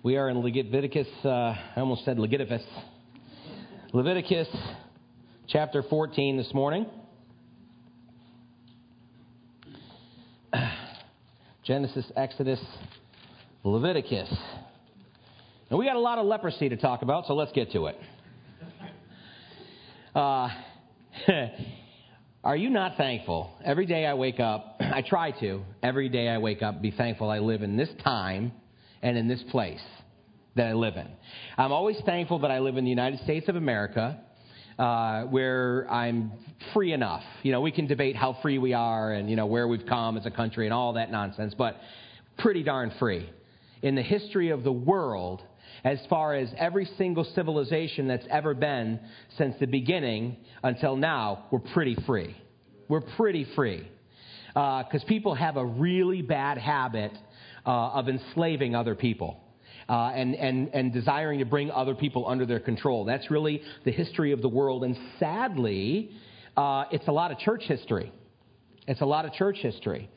We are in Leviticus, uh, I almost said Leviticus. Leviticus chapter 14 this morning. Genesis, Exodus, Leviticus. And we got a lot of leprosy to talk about, so let's get to it. Uh, are you not thankful? Every day I wake up, I try to, every day I wake up, be thankful I live in this time and in this place that I live in. I'm always thankful that I live in the United States of America. Uh, where I'm free enough. You know, we can debate how free we are and, you know, where we've come as a country and all that nonsense, but pretty darn free. In the history of the world, as far as every single civilization that's ever been since the beginning until now, we're pretty free. We're pretty free. Because uh, people have a really bad habit uh, of enslaving other people uh, and, and, and desiring to bring other people under their control. That's really the history of the world. And sadly, uh, it's a lot of church history. It's a lot of church history.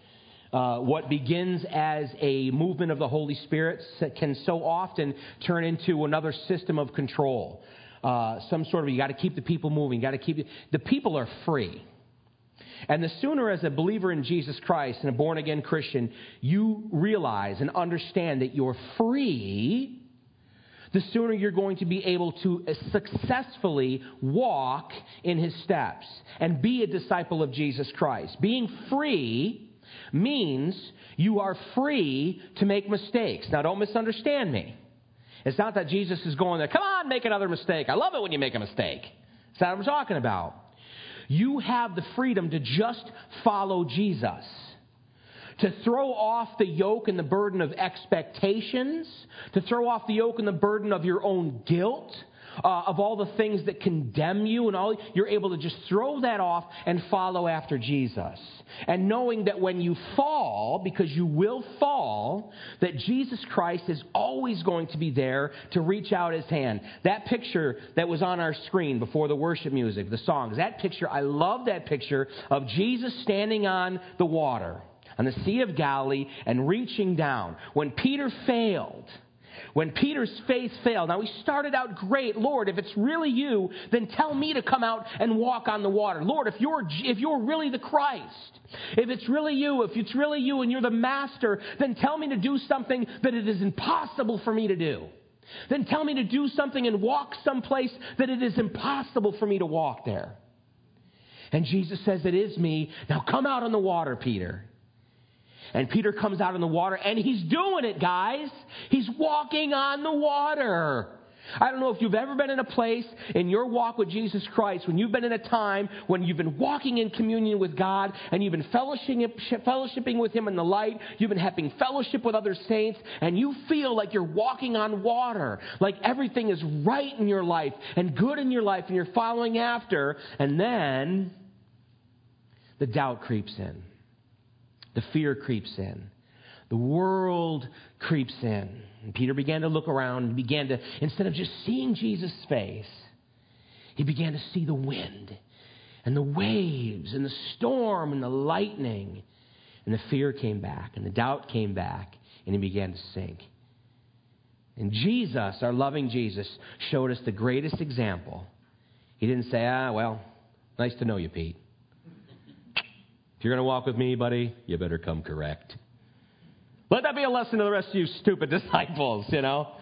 Uh, what begins as a movement of the Holy Spirit can so often turn into another system of control. Uh, some sort of you got to keep the people moving. You got to keep the people are free. And the sooner, as a believer in Jesus Christ and a born again Christian, you realize and understand that you're free, the sooner you're going to be able to uh, successfully walk in his steps and be a disciple of Jesus Christ. Being free means you are free to make mistakes. Now, don't misunderstand me. It's not that Jesus is going there, come on, make another mistake. I love it when you make a mistake. That's not what I'm talking about. You have the freedom to just follow Jesus. To throw off the yoke and the burden of expectations, to throw off the yoke and the burden of your own guilt, uh, of all the things that condemn you and all, you're able to just throw that off and follow after Jesus. And knowing that when you fall, because you will fall, that Jesus Christ is always going to be there to reach out his hand. That picture that was on our screen before the worship music, the songs, that picture, I love that picture of Jesus standing on the water on the Sea of Galilee and reaching down. When Peter failed, when Peter's faith failed, now he started out great. Lord, if it's really you, then tell me to come out and walk on the water. Lord, if you're, if you're really the Christ, if it's really you, if it's really you and you're the master, then tell me to do something that it is impossible for me to do. Then tell me to do something and walk someplace that it is impossible for me to walk there. And Jesus says, It is me. Now come out on the water, Peter. And Peter comes out in the water and he's doing it, guys. He's walking on the water. I don't know if you've ever been in a place in your walk with Jesus Christ when you've been in a time when you've been walking in communion with God and you've been fellowshipping with Him in the light, you've been having fellowship with other saints, and you feel like you're walking on water, like everything is right in your life and good in your life and you're following after, and then the doubt creeps in. The fear creeps in. The world creeps in. And Peter began to look around and began to, instead of just seeing Jesus' face, he began to see the wind and the waves and the storm and the lightning. And the fear came back and the doubt came back and he began to sink. And Jesus, our loving Jesus, showed us the greatest example. He didn't say, ah, well, nice to know you, Pete. If you're going to walk with me, buddy, you better come correct. Let that be a lesson to the rest of you stupid disciples, you know.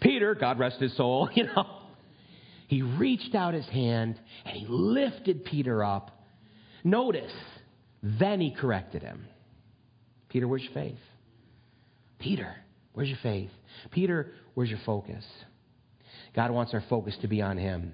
Peter, God rest his soul, you know. He reached out his hand and he lifted Peter up. Notice, then he corrected him. Peter, where's your faith? Peter, where's your faith? Peter, where's your focus? God wants our focus to be on him.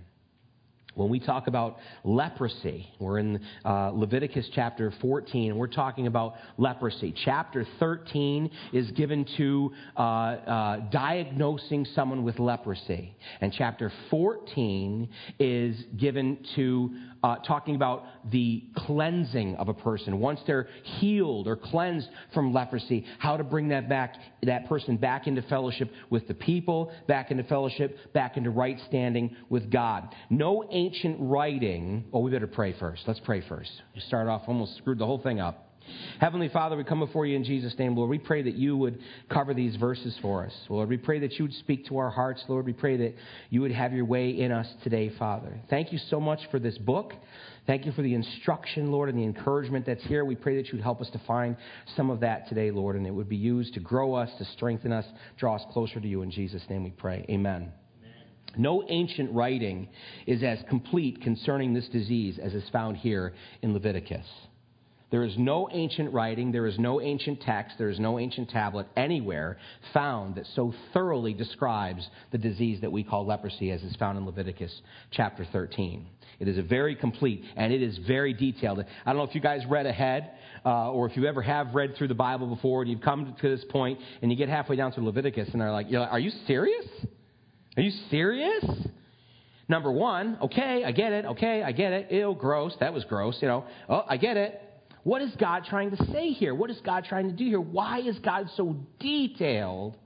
When we talk about leprosy, we're in uh, Leviticus chapter 14, and we're talking about leprosy. Chapter 13 is given to uh, uh, diagnosing someone with leprosy, and chapter 14 is given to uh, talking about the cleansing of a person. Once they're healed or cleansed from leprosy, how to bring that back, that person back into fellowship with the people, back into fellowship, back into right standing with God. No ancient writing. Oh, we better pray first. Let's pray first. You start off almost screwed the whole thing up. Heavenly Father, we come before you in Jesus' name, Lord. We pray that you would cover these verses for us, Lord. We pray that you would speak to our hearts, Lord. We pray that you would have your way in us today, Father. Thank you so much for this book. Thank you for the instruction, Lord, and the encouragement that's here. We pray that you would help us to find some of that today, Lord, and it would be used to grow us, to strengthen us, draw us closer to you. In Jesus' name we pray. Amen. No ancient writing is as complete concerning this disease as is found here in Leviticus. There is no ancient writing, there is no ancient text, there is no ancient tablet anywhere found that so thoroughly describes the disease that we call leprosy as is found in Leviticus chapter 13. It is a very complete and it is very detailed. I don't know if you guys read ahead uh, or if you ever have read through the Bible before and you've come to this point and you get halfway down to Leviticus and like, like Are you serious? Are you serious? Number one, okay, I get it. Okay, I get it. Ew, gross. That was gross. You know, oh, I get it. What is God trying to say here? What is God trying to do here? Why is God so detailed?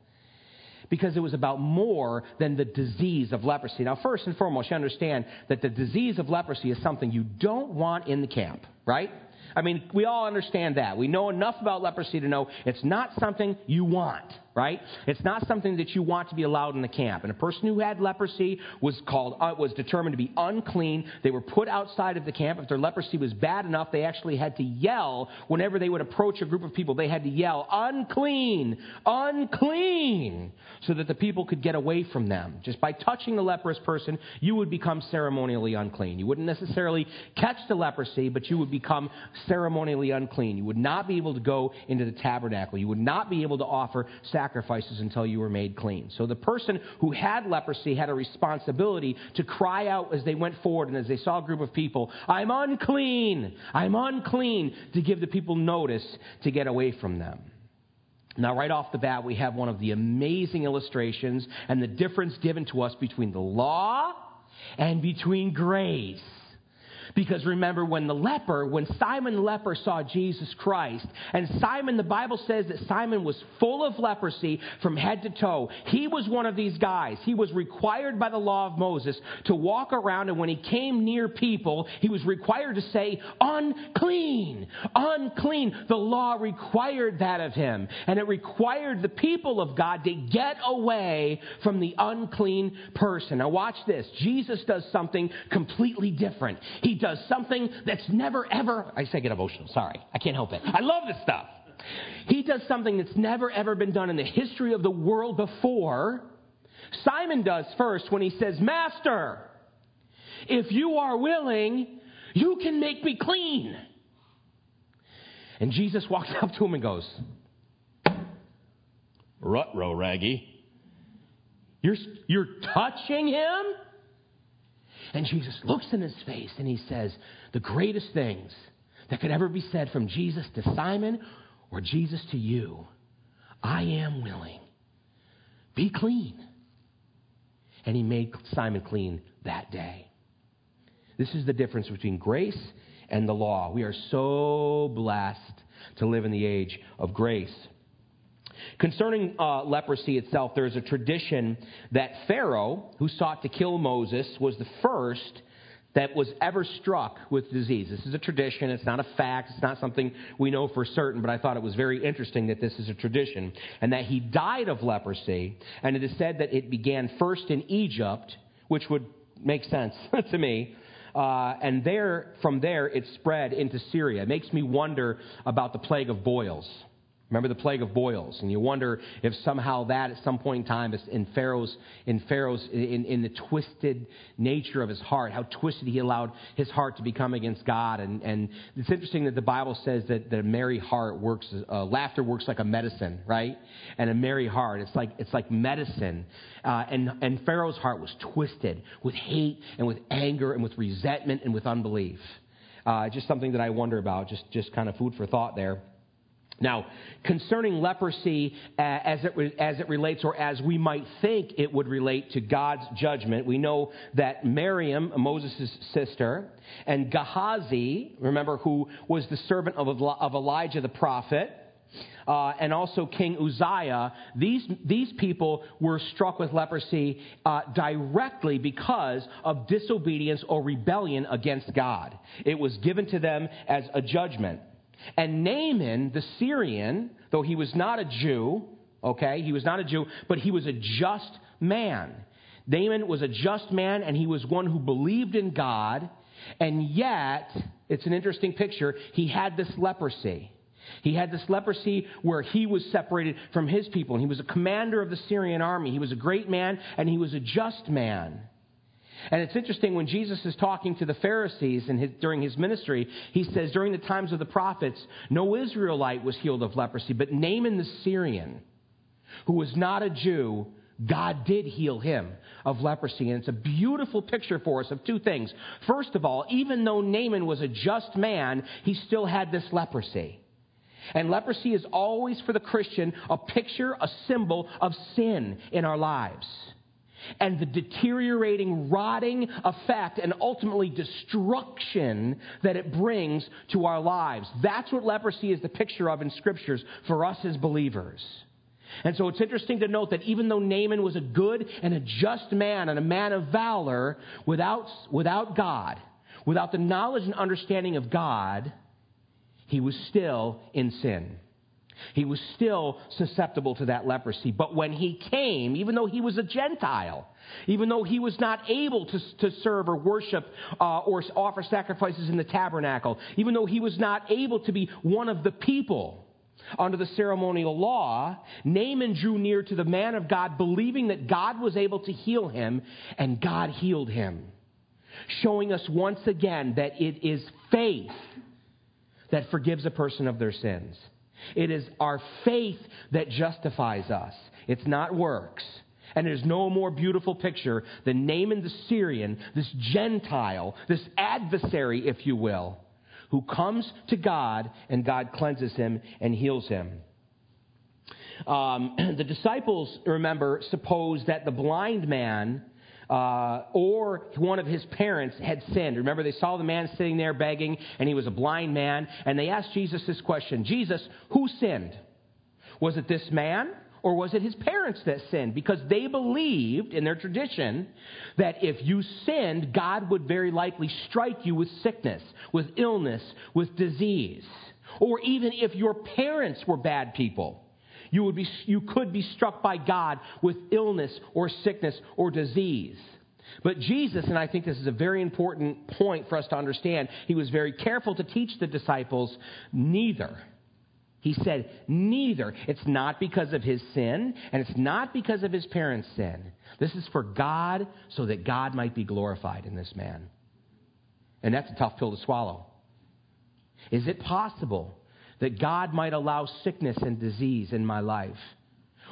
Because it was about more than the disease of leprosy. Now, first and foremost, you understand that the disease of leprosy is something you don't want in the camp, right? I mean, we all understand that. We know enough about leprosy to know it's not something you want right? It's not something that you want to be allowed in the camp. And a person who had leprosy was called uh, was determined to be unclean. They were put outside of the camp. If their leprosy was bad enough, they actually had to yell whenever they would approach a group of people. They had to yell, "Unclean, unclean," so that the people could get away from them. Just by touching the leprous person, you would become ceremonially unclean. You wouldn't necessarily catch the leprosy, but you would become ceremonially unclean. You would not be able to go into the tabernacle. You would not be able to offer sacrifice sacrifices until you were made clean. So the person who had leprosy had a responsibility to cry out as they went forward and as they saw a group of people, I'm unclean, I'm unclean, to give the people notice to get away from them. Now, right off the bat, we have one of the amazing illustrations and the difference given to us between the law and between grace. Because remember, when the leper, when Simon the leper saw Jesus Christ, and Simon, the Bible says that Simon was full of leprosy from head to toe. He was one of these guys. He was required by the law of Moses to walk around, and when he came near people, he was required to say, unclean, unclean. The law required that of him, and it required the people of God to get away from the unclean person. Now, watch this. Jesus does something completely different. He does something that's never ever, I say get emotional, sorry. I can't help it. I love this stuff. He does something that's never ever been done in the history of the world before. Simon does first when he says, Master, if you are willing, you can make me clean. And Jesus walks up to him and goes, Rutro, Raggy. You're, you're touching him? And Jesus looks in his face and he says, The greatest things that could ever be said from Jesus to Simon or Jesus to you I am willing. Be clean. And he made Simon clean that day. This is the difference between grace and the law. We are so blessed to live in the age of grace. Concerning uh, leprosy itself, there is a tradition that Pharaoh, who sought to kill Moses, was the first that was ever struck with disease. This is a tradition. It's not a fact. It's not something we know for certain, but I thought it was very interesting that this is a tradition and that he died of leprosy. And it is said that it began first in Egypt, which would make sense to me. Uh, and there, from there, it spread into Syria. It makes me wonder about the plague of boils. Remember the plague of boils, and you wonder if somehow that, at some point in time, is in Pharaoh's, in Pharaoh's, in, in the twisted nature of his heart, how twisted he allowed his heart to become against God. And, and it's interesting that the Bible says that, that a merry heart works, uh, laughter works like a medicine, right? And a merry heart, it's like it's like medicine. Uh, and and Pharaoh's heart was twisted with hate and with anger and with resentment and with unbelief. Uh, just something that I wonder about. Just just kind of food for thought there. Now, concerning leprosy uh, as, it, as it relates, or as we might think it would relate to God's judgment, we know that Miriam, Moses' sister, and Gehazi, remember, who was the servant of, of Elijah the prophet, uh, and also King Uzziah, these, these people were struck with leprosy uh, directly because of disobedience or rebellion against God. It was given to them as a judgment. And Naaman, the Syrian, though he was not a Jew, okay, he was not a Jew, but he was a just man. Naaman was a just man, and he was one who believed in God, and yet, it's an interesting picture, he had this leprosy. He had this leprosy where he was separated from his people, and he was a commander of the Syrian army. He was a great man, and he was a just man. And it's interesting when Jesus is talking to the Pharisees his, during his ministry, he says, During the times of the prophets, no Israelite was healed of leprosy, but Naaman the Syrian, who was not a Jew, God did heal him of leprosy. And it's a beautiful picture for us of two things. First of all, even though Naaman was a just man, he still had this leprosy. And leprosy is always for the Christian a picture, a symbol of sin in our lives. And the deteriorating, rotting effect and ultimately destruction that it brings to our lives. That's what leprosy is the picture of in scriptures for us as believers. And so it's interesting to note that even though Naaman was a good and a just man and a man of valor, without, without God, without the knowledge and understanding of God, he was still in sin. He was still susceptible to that leprosy. But when he came, even though he was a Gentile, even though he was not able to, to serve or worship uh, or offer sacrifices in the tabernacle, even though he was not able to be one of the people under the ceremonial law, Naaman drew near to the man of God, believing that God was able to heal him, and God healed him, showing us once again that it is faith that forgives a person of their sins. It is our faith that justifies us. It's not works. And there's no more beautiful picture than Naaman the Syrian, this Gentile, this adversary, if you will, who comes to God and God cleanses him and heals him. Um, the disciples, remember, suppose that the blind man uh, or one of his parents had sinned. Remember, they saw the man sitting there begging, and he was a blind man, and they asked Jesus this question Jesus, who sinned? Was it this man? Or was it his parents that sinned? Because they believed in their tradition that if you sinned, God would very likely strike you with sickness, with illness, with disease. Or even if your parents were bad people, you, would be, you could be struck by God with illness or sickness or disease. But Jesus, and I think this is a very important point for us to understand, he was very careful to teach the disciples neither. He said, neither. It's not because of his sin, and it's not because of his parents' sin. This is for God, so that God might be glorified in this man. And that's a tough pill to swallow. Is it possible that God might allow sickness and disease in my life,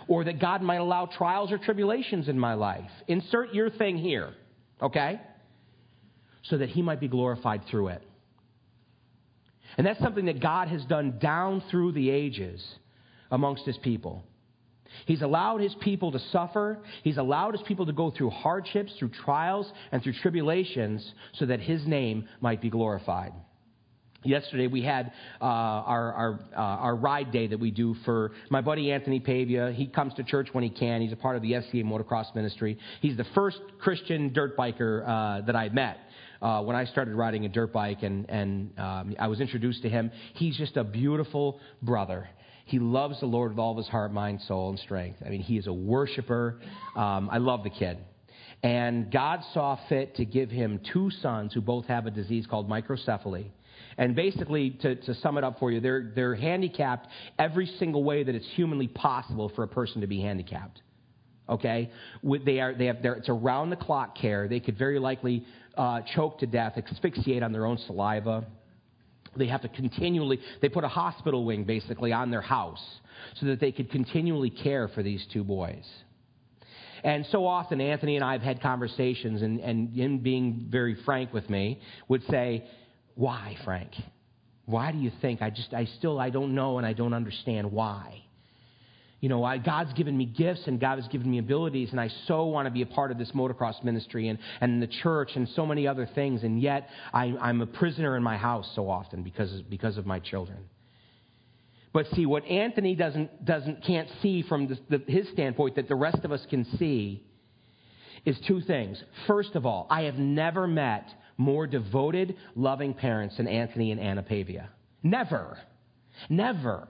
or that God might allow trials or tribulations in my life. Insert your thing here, okay? So that He might be glorified through it. And that's something that God has done down through the ages amongst His people. He's allowed his people to suffer. He's allowed his people to go through hardships, through trials, and through tribulations so that his name might be glorified. Yesterday we had uh, our our, uh, our ride day that we do for my buddy Anthony Pavia. He comes to church when he can. He's a part of the SCA motocross ministry. He's the first Christian dirt biker uh, that I met. Uh, when I started riding a dirt bike and, and um, I was introduced to him, he's just a beautiful brother. He loves the Lord with all of his heart, mind, soul, and strength. I mean, he is a worshiper. Um, I love the kid. And God saw fit to give him two sons who both have a disease called microcephaly. And basically, to, to sum it up for you, they're, they're handicapped every single way that it's humanly possible for a person to be handicapped. Okay? They are, they have, it's around the clock care. They could very likely uh, choke to death, asphyxiate on their own saliva. They have to continually, they put a hospital wing basically on their house so that they could continually care for these two boys. And so often, Anthony and I have had conversations, and, and in being very frank with me, would say, why, Frank? Why do you think? I just, I still, I don't know and I don't understand why. You know, I, God's given me gifts and God has given me abilities, and I so want to be a part of this motocross ministry and, and the church and so many other things, and yet I, I'm a prisoner in my house so often because, because of my children. But see, what Anthony doesn't, doesn't, can't see from the, the, his standpoint that the rest of us can see is two things. First of all, I have never met more devoted, loving parents than Anthony and Anna Pavia. Never. Never.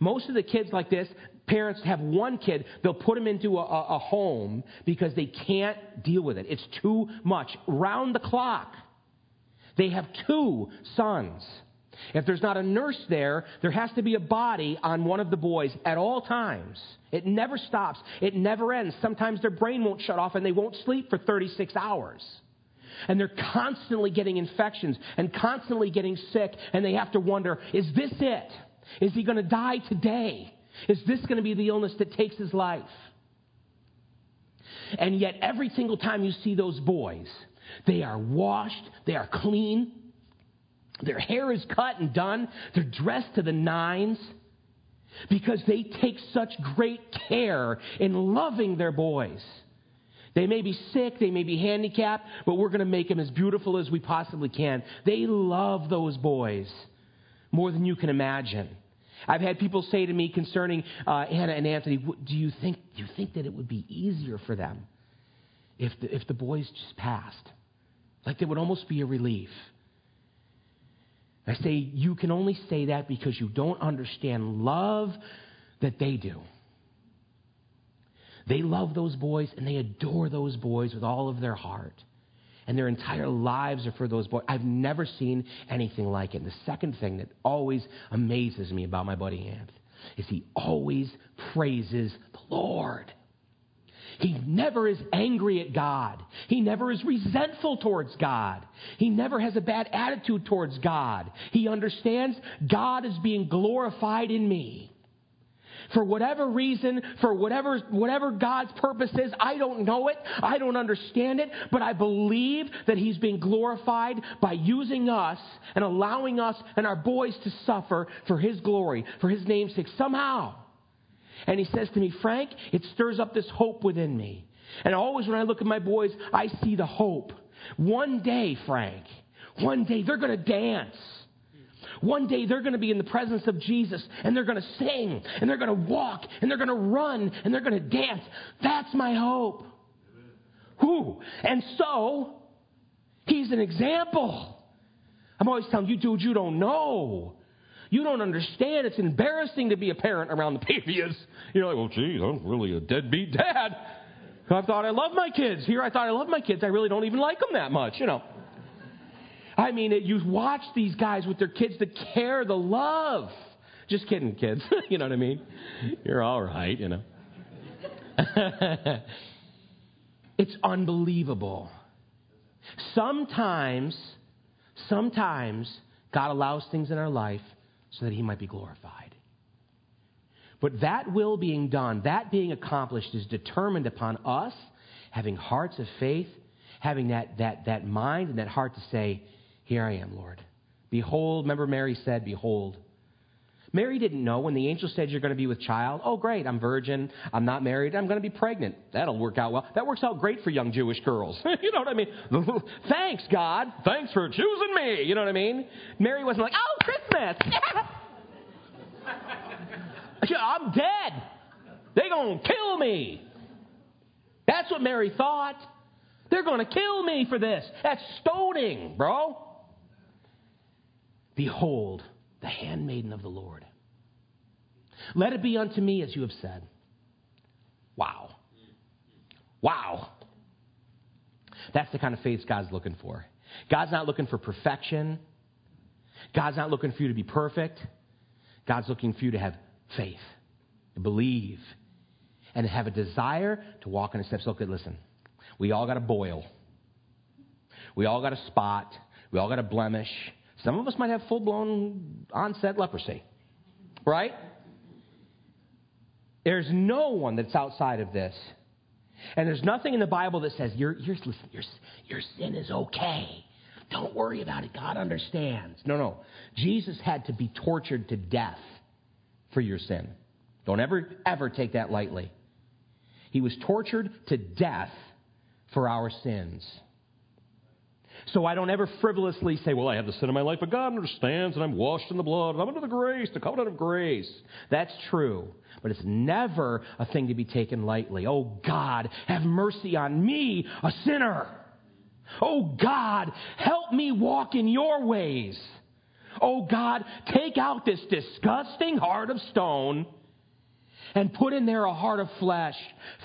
Most of the kids like this, parents have one kid, they'll put them into a, a, a home because they can't deal with it. It's too much. Round the clock. They have two sons. If there's not a nurse there, there has to be a body on one of the boys at all times. It never stops. It never ends. Sometimes their brain won't shut off and they won't sleep for 36 hours. And they're constantly getting infections and constantly getting sick, and they have to wonder is this it? Is he going to die today? Is this going to be the illness that takes his life? And yet, every single time you see those boys, they are washed, they are clean, their hair is cut and done, they're dressed to the nines because they take such great care in loving their boys. They may be sick, they may be handicapped, but we're going to make them as beautiful as we possibly can. They love those boys more than you can imagine. I've had people say to me concerning uh, Anna and Anthony, do you think do you think that it would be easier for them if the, if the boys just passed? Like there would almost be a relief. I say you can only say that because you don't understand love that they do. They love those boys and they adore those boys with all of their heart and their entire lives are for those boys. I've never seen anything like it. And the second thing that always amazes me about my buddy Ant is he always praises the Lord. He never is angry at God. He never is resentful towards God. He never has a bad attitude towards God. He understands God is being glorified in me for whatever reason, for whatever, whatever God's purpose is. I don't know it. I don't understand it, but I believe that He's being glorified by using us and allowing us and our boys to suffer for His glory, for His name's sake, somehow. And He says to me, Frank, it stirs up this hope within me. And always when I look at my boys, I see the hope. One day, Frank, one day they're going to dance. One day they're going to be in the presence of Jesus and they're going to sing and they're going to walk and they're going to run and they're going to dance. That's my hope. Who? And so, he's an example. I'm always telling you, dude, you don't know. You don't understand. It's embarrassing to be a parent around the babies. You're like, well, geez, I'm really a deadbeat dad. I thought I loved my kids. Here I thought I loved my kids. I really don't even like them that much, you know. I mean, it, you watch these guys with their kids, the care, the love. Just kidding, kids. you know what I mean? You're all right, you know. it's unbelievable. Sometimes, sometimes God allows things in our life so that He might be glorified. But that will being done, that being accomplished, is determined upon us having hearts of faith, having that, that, that mind and that heart to say, here I am, Lord. Behold, remember Mary said, Behold. Mary didn't know when the angel said you're going to be with child. Oh, great, I'm virgin, I'm not married, I'm going to be pregnant. That'll work out well. That works out great for young Jewish girls. you know what I mean? Thanks, God. Thanks for choosing me. You know what I mean? Mary wasn't like, oh, Christmas. I'm dead. They're going to kill me. That's what Mary thought. They're going to kill me for this. That's stoning, bro. Behold, the handmaiden of the Lord. Let it be unto me as you have said. Wow. Wow. That's the kind of faith God's looking for. God's not looking for perfection. God's not looking for you to be perfect. God's looking for you to have faith, to believe, and to have a desire to walk in His steps. Look, listen, we all got a boil. We all got a spot. We all got a blemish. Some of us might have full blown onset leprosy, right? There's no one that's outside of this. And there's nothing in the Bible that says, your, your, listen, your, your sin is okay. Don't worry about it. God understands. No, no. Jesus had to be tortured to death for your sin. Don't ever, ever take that lightly. He was tortured to death for our sins. So I don't ever frivolously say, well, I have the sin of my life, but God understands, and I'm washed in the blood, and I'm under the grace, the covenant of grace. That's true. But it's never a thing to be taken lightly. Oh, God, have mercy on me, a sinner. Oh, God, help me walk in your ways. Oh God, take out this disgusting heart of stone and put in there a heart of flesh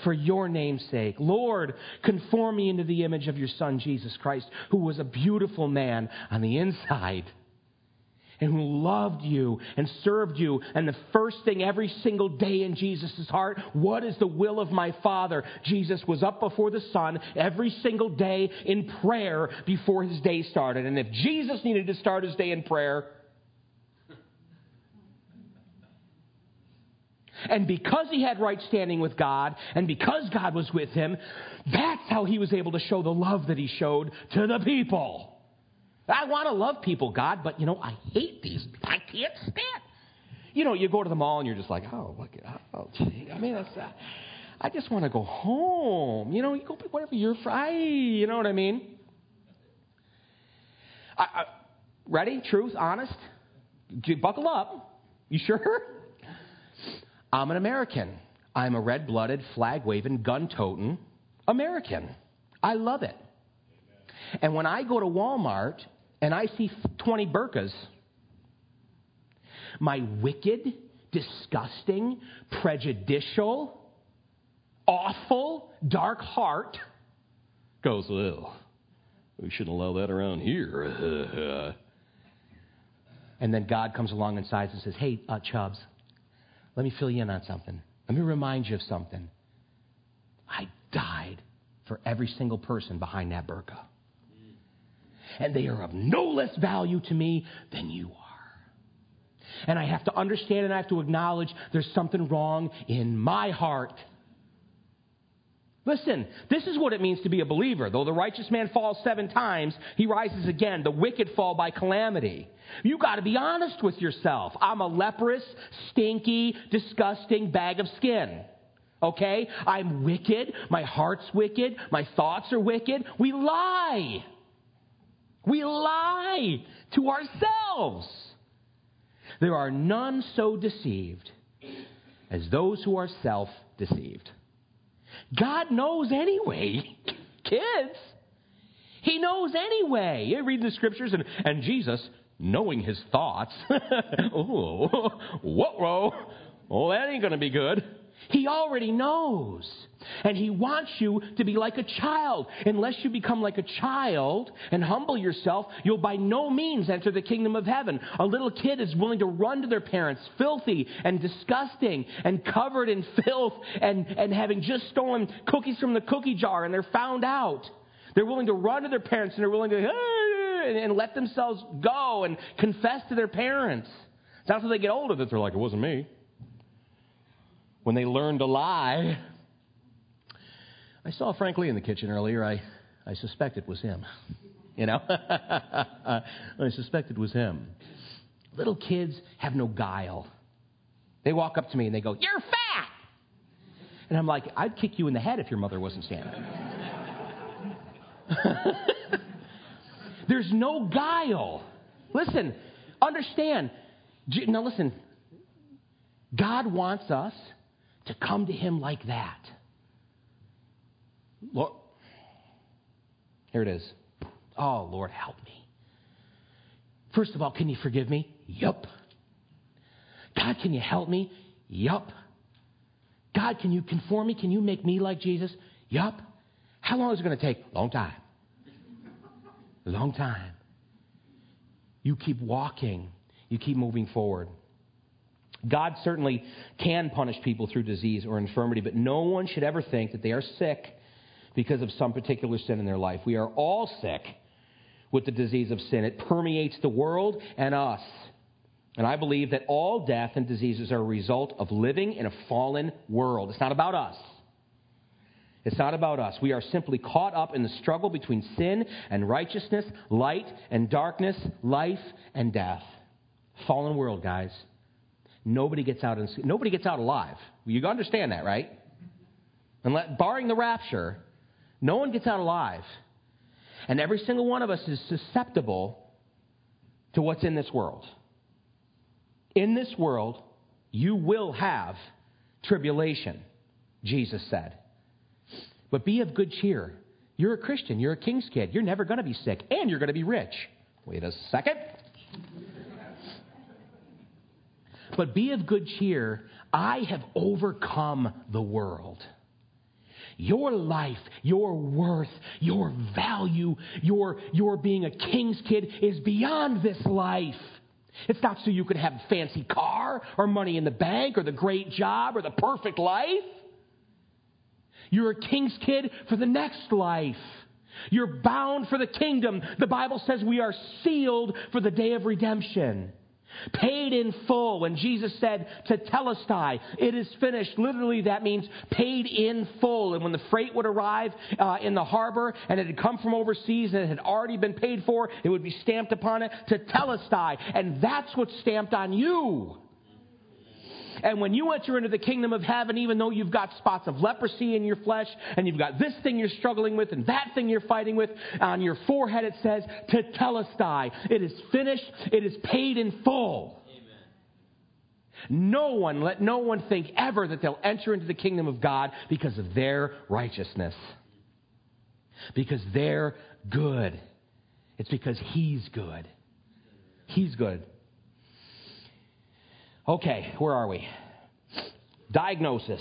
for your name's sake. Lord, conform me into the image of your Son, Jesus Christ, who was a beautiful man on the inside and who loved you and served you. And the first thing every single day in Jesus' heart, what is the will of my Father? Jesus was up before the sun every single day in prayer before his day started. And if Jesus needed to start his day in prayer, And because he had right standing with God, and because God was with him, that's how he was able to show the love that he showed to the people. I want to love people, God, but you know, I hate these. I can't stand. You know, you go to the mall and you're just like, oh, look, oh, gee. I mean, that's, uh, I just want to go home. You know, you go pick whatever you're fry. You know what I mean? I, I, ready? Truth? Honest? Buckle up. You sure? I'm an American. I'm a red blooded, flag waving, gun toting American. I love it. And when I go to Walmart and I see 20 burqas, my wicked, disgusting, prejudicial, awful, dark heart goes, well, we shouldn't allow that around here. and then God comes along and sighs and says, hey, uh, Chubbs, let me fill you in on something. Let me remind you of something. I died for every single person behind that burqa and they are of no less value to me than you are. And I have to understand and I have to acknowledge there's something wrong in my heart. Listen, this is what it means to be a believer. Though the righteous man falls seven times, he rises again. The wicked fall by calamity. You got to be honest with yourself. I'm a leprous, stinky, disgusting bag of skin. Okay? I'm wicked. My heart's wicked. My thoughts are wicked. We lie. We lie to ourselves. There are none so deceived as those who are self deceived. God knows anyway. Kids, He knows anyway. You read the scriptures, and, and Jesus, knowing His thoughts, oh, whoa, oh, that ain't going to be good. He already knows. And He wants you to be like a child. Unless you become like a child and humble yourself, you'll by no means enter the kingdom of heaven. A little kid is willing to run to their parents, filthy and disgusting and covered in filth and, and having just stolen cookies from the cookie jar and they're found out. They're willing to run to their parents and they're willing to and, and let themselves go and confess to their parents. It's not until they get older that they're like, it wasn't me when they learned to lie. I saw Frank Lee in the kitchen earlier. I, I suspect it was him. You know? I suspect it was him. Little kids have no guile. They walk up to me and they go, You're fat! And I'm like, I'd kick you in the head if your mother wasn't standing. There's no guile. Listen, understand. Now, listen. God wants us to come to Him like that. Lord, here it is. Oh, Lord, help me. First of all, can you forgive me? Yup. God, can you help me? Yup. God, can you conform me? Can you make me like Jesus? Yup. How long is it going to take? Long time. Long time. You keep walking. You keep moving forward. God certainly can punish people through disease or infirmity, but no one should ever think that they are sick because of some particular sin in their life. We are all sick with the disease of sin. It permeates the world and us. And I believe that all death and diseases are a result of living in a fallen world. It's not about us. It's not about us. We are simply caught up in the struggle between sin and righteousness, light and darkness, life and death. Fallen world, guys. Nobody gets out, nobody gets out alive. You understand that, right? And barring the rapture, no one gets out alive. And every single one of us is susceptible to what's in this world. In this world, you will have tribulation, Jesus said. But be of good cheer. You're a Christian. You're a king's kid. You're never going to be sick. And you're going to be rich. Wait a second. But be of good cheer. I have overcome the world. Your life, your worth, your value, your, your being a king's kid is beyond this life. It's not so you can have a fancy car or money in the bank or the great job or the perfect life. You're a king's kid for the next life. You're bound for the kingdom. The Bible says we are sealed for the day of redemption. Paid in full. When Jesus said tetelestai, it is finished, literally that means paid in full. And when the freight would arrive uh, in the harbor and it had come from overseas and it had already been paid for, it would be stamped upon it tetelestai. And that's what's stamped on you. And when you enter into the kingdom of heaven, even though you've got spots of leprosy in your flesh, and you've got this thing you're struggling with, and that thing you're fighting with, on your forehead it says, Tetelestai. It is finished, it is paid in full. No one, let no one think ever that they'll enter into the kingdom of God because of their righteousness. Because they're good. It's because He's good. He's good. Okay, where are we? Diagnosis.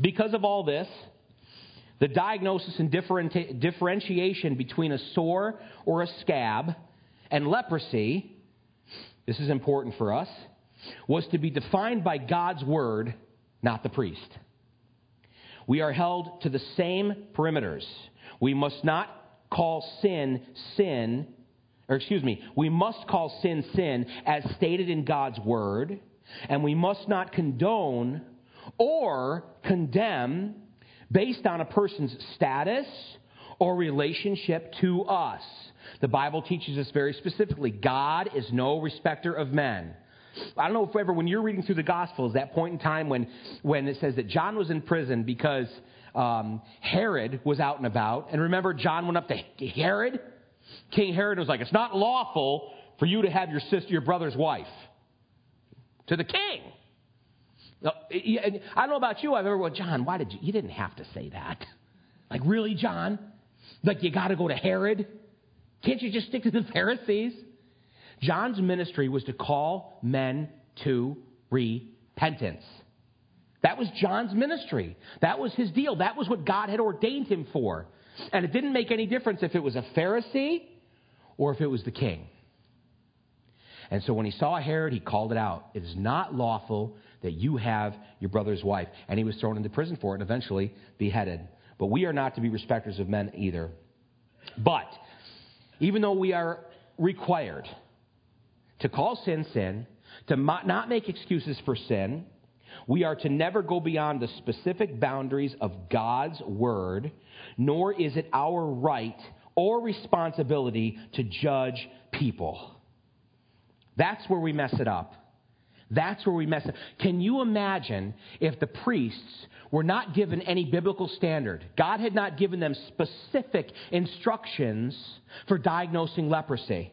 Because of all this, the diagnosis and differentiation between a sore or a scab and leprosy, this is important for us, was to be defined by God's word, not the priest. We are held to the same perimeters. We must not call sin sin or excuse me, we must call sin sin as stated in God's word, and we must not condone or condemn based on a person's status or relationship to us. The Bible teaches us very specifically God is no respecter of men. I don't know if ever, when you're reading through the Gospels, that point in time when, when it says that John was in prison because um, Herod was out and about. And remember, John went up to Herod King Herod was like, It's not lawful for you to have your sister, your brother's wife. To the king. I don't know about you. I've ever, well, John, why did you? You didn't have to say that. Like, really, John? Like, you got to go to Herod? Can't you just stick to the Pharisees? John's ministry was to call men to repentance. That was John's ministry. That was his deal. That was what God had ordained him for. And it didn't make any difference if it was a Pharisee or if it was the king. And so when he saw Herod, he called it out. It is not lawful that you have your brother's wife. And he was thrown into prison for it and eventually beheaded. But we are not to be respecters of men either. But even though we are required to call sin sin, to not make excuses for sin, we are to never go beyond the specific boundaries of God's word, nor is it our right or responsibility to judge people. That's where we mess it up. That's where we mess it. Can you imagine if the priests were not given any biblical standard? God had not given them specific instructions for diagnosing leprosy.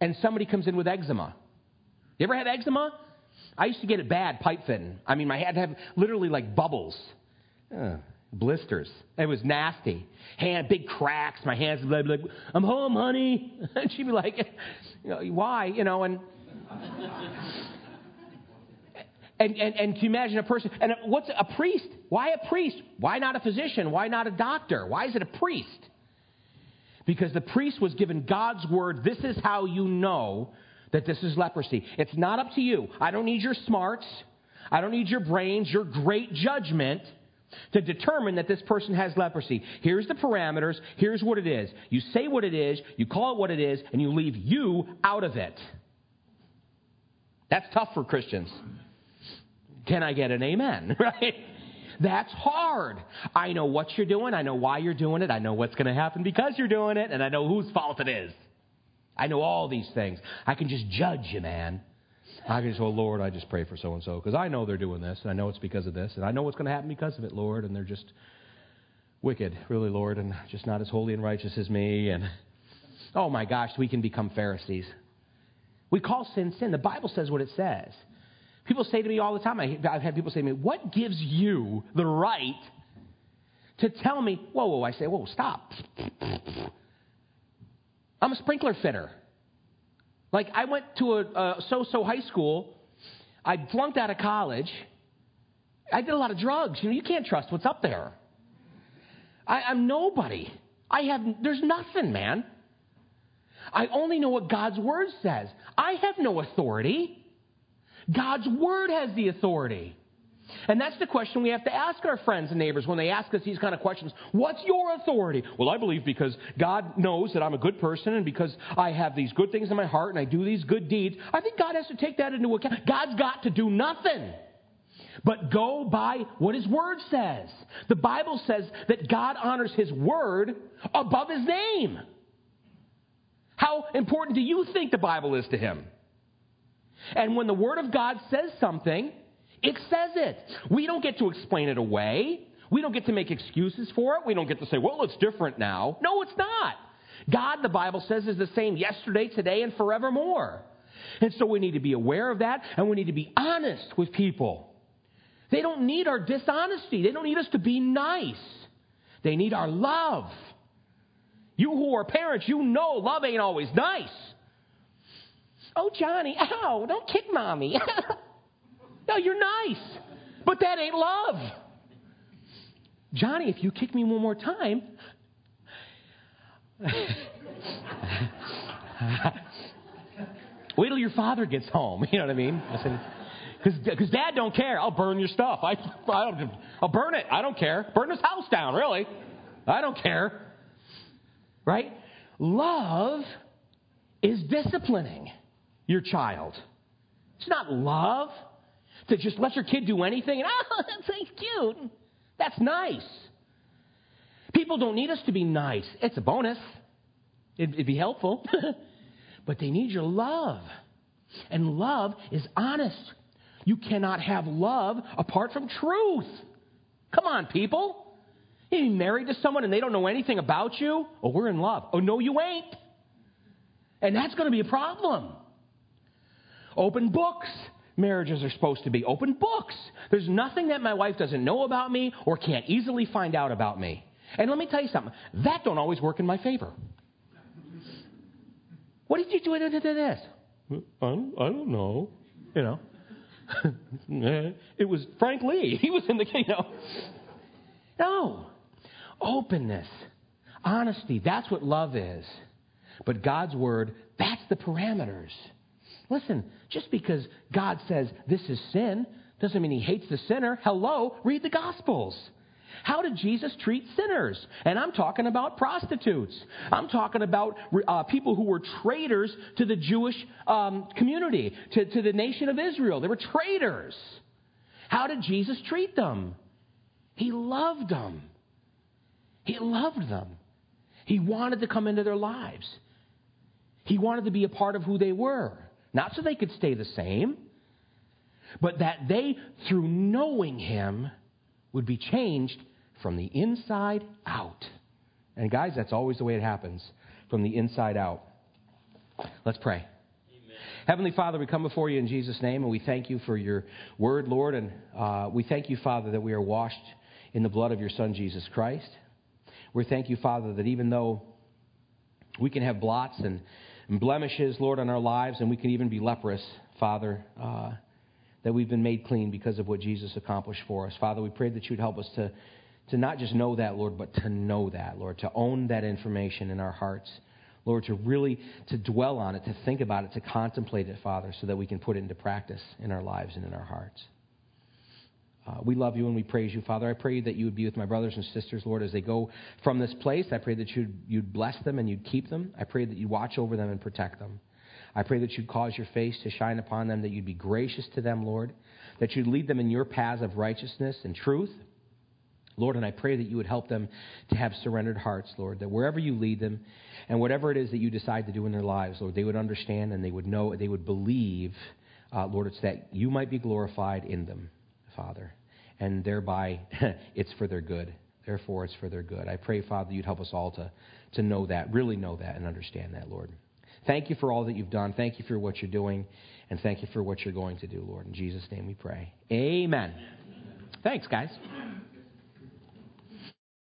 And somebody comes in with eczema. You ever had eczema? I used to get it bad pipe fitting. I mean, I had to have literally like bubbles, blisters. It was nasty. Hand, big cracks. My hands would be like, "I'm home, honey," and she'd be like, "Why?" You know, and. And, and, and you imagine a person? And what's a priest? Why a priest? Why not a physician? Why not a doctor? Why is it a priest? Because the priest was given God's word. This is how you know that this is leprosy. It's not up to you. I don't need your smarts. I don't need your brains, your great judgment to determine that this person has leprosy. Here's the parameters. Here's what it is. You say what it is, you call it what it is, and you leave you out of it. That's tough for Christians. Can I get an amen? Right? That's hard. I know what you're doing. I know why you're doing it. I know what's going to happen because you're doing it, and I know whose fault it is. I know all these things. I can just judge you, man. I can just, oh, Lord, I just pray for so and so because I know they're doing this, and I know it's because of this, and I know what's going to happen because of it, Lord, and they're just wicked, really, Lord, and just not as holy and righteous as me. And oh my gosh, we can become Pharisees. We call sin sin. The Bible says what it says. People say to me all the time, I've had people say to me, What gives you the right to tell me, whoa, whoa, I say, whoa, stop. I'm a sprinkler fitter. Like, I went to a, a so so high school, I flunked out of college. I did a lot of drugs. You know, you can't trust what's up there. I, I'm nobody. I have, there's nothing, man. I only know what God's Word says. I have no authority. God's Word has the authority. And that's the question we have to ask our friends and neighbors when they ask us these kind of questions. What's your authority? Well, I believe because God knows that I'm a good person and because I have these good things in my heart and I do these good deeds. I think God has to take that into account. God's got to do nothing but go by what His Word says. The Bible says that God honors His Word above His name. How important do you think the Bible is to Him? And when the Word of God says something, it says it. We don't get to explain it away. We don't get to make excuses for it. We don't get to say, well, it's different now. No, it's not. God, the Bible says, is the same yesterday, today, and forevermore. And so we need to be aware of that, and we need to be honest with people. They don't need our dishonesty. They don't need us to be nice. They need our love. You who are parents, you know love ain't always nice. Oh, Johnny, ow, don't kick mommy. no, you're nice. But that ain't love. Johnny, if you kick me one more time, wait till your father gets home. You know what I mean? Because dad don't care. I'll burn your stuff. I, I I'll burn it. I don't care. Burn his house down, really. I don't care. Right? Love is disciplining your child. It's not love to just let your kid do anything and, oh, that's cute. That's nice. People don't need us to be nice. It's a bonus. It'd, it'd be helpful. but they need your love. And love is honest. You cannot have love apart from truth. Come on, people. You married to someone and they don't know anything about you? Oh, we're in love. Oh, no, you ain't. And that's going to be a problem. Open books. Marriages are supposed to be open books. There's nothing that my wife doesn't know about me or can't easily find out about me. And let me tell you something. That don't always work in my favor. What did you do to this? I don't, I don't know. You know. it was Frank Lee. He was in the, you know. No. Openness, honesty, that's what love is. But God's word, that's the parameters. Listen, just because God says this is sin doesn't mean he hates the sinner. Hello, read the Gospels. How did Jesus treat sinners? And I'm talking about prostitutes. I'm talking about uh, people who were traitors to the Jewish um, community, to, to the nation of Israel. They were traitors. How did Jesus treat them? He loved them. He loved them. He wanted to come into their lives. He wanted to be a part of who they were. Not so they could stay the same, but that they, through knowing Him, would be changed from the inside out. And guys, that's always the way it happens from the inside out. Let's pray. Amen. Heavenly Father, we come before you in Jesus' name, and we thank you for your word, Lord. And uh, we thank you, Father, that we are washed in the blood of your Son, Jesus Christ. We thank you, Father, that even though we can have blots and, blemishes, Lord, on our lives, and we can even be leprous, Father, uh, that we've been made clean because of what Jesus accomplished for us. Father, we pray that you'd help us to, to not just know that, Lord, but to know that, Lord, to own that information in our hearts. Lord, to really to dwell on it, to think about it, to contemplate it, Father, so that we can put it into practice in our lives and in our hearts. Uh, we love you and we praise you, Father. I pray that you would be with my brothers and sisters, Lord, as they go from this place. I pray that you'd, you'd bless them and you'd keep them. I pray that you'd watch over them and protect them. I pray that you'd cause your face to shine upon them, that you'd be gracious to them, Lord, that you'd lead them in your paths of righteousness and truth. Lord, and I pray that you would help them to have surrendered hearts, Lord, that wherever you lead them and whatever it is that you decide to do in their lives, Lord, they would understand and they would know, they would believe, uh, Lord, it's that you might be glorified in them. Father. And thereby, it's for their good. Therefore, it's for their good. I pray, Father, you'd help us all to, to know that, really know that, and understand that, Lord. Thank you for all that you've done. Thank you for what you're doing. And thank you for what you're going to do, Lord. In Jesus' name we pray. Amen. Thanks, guys.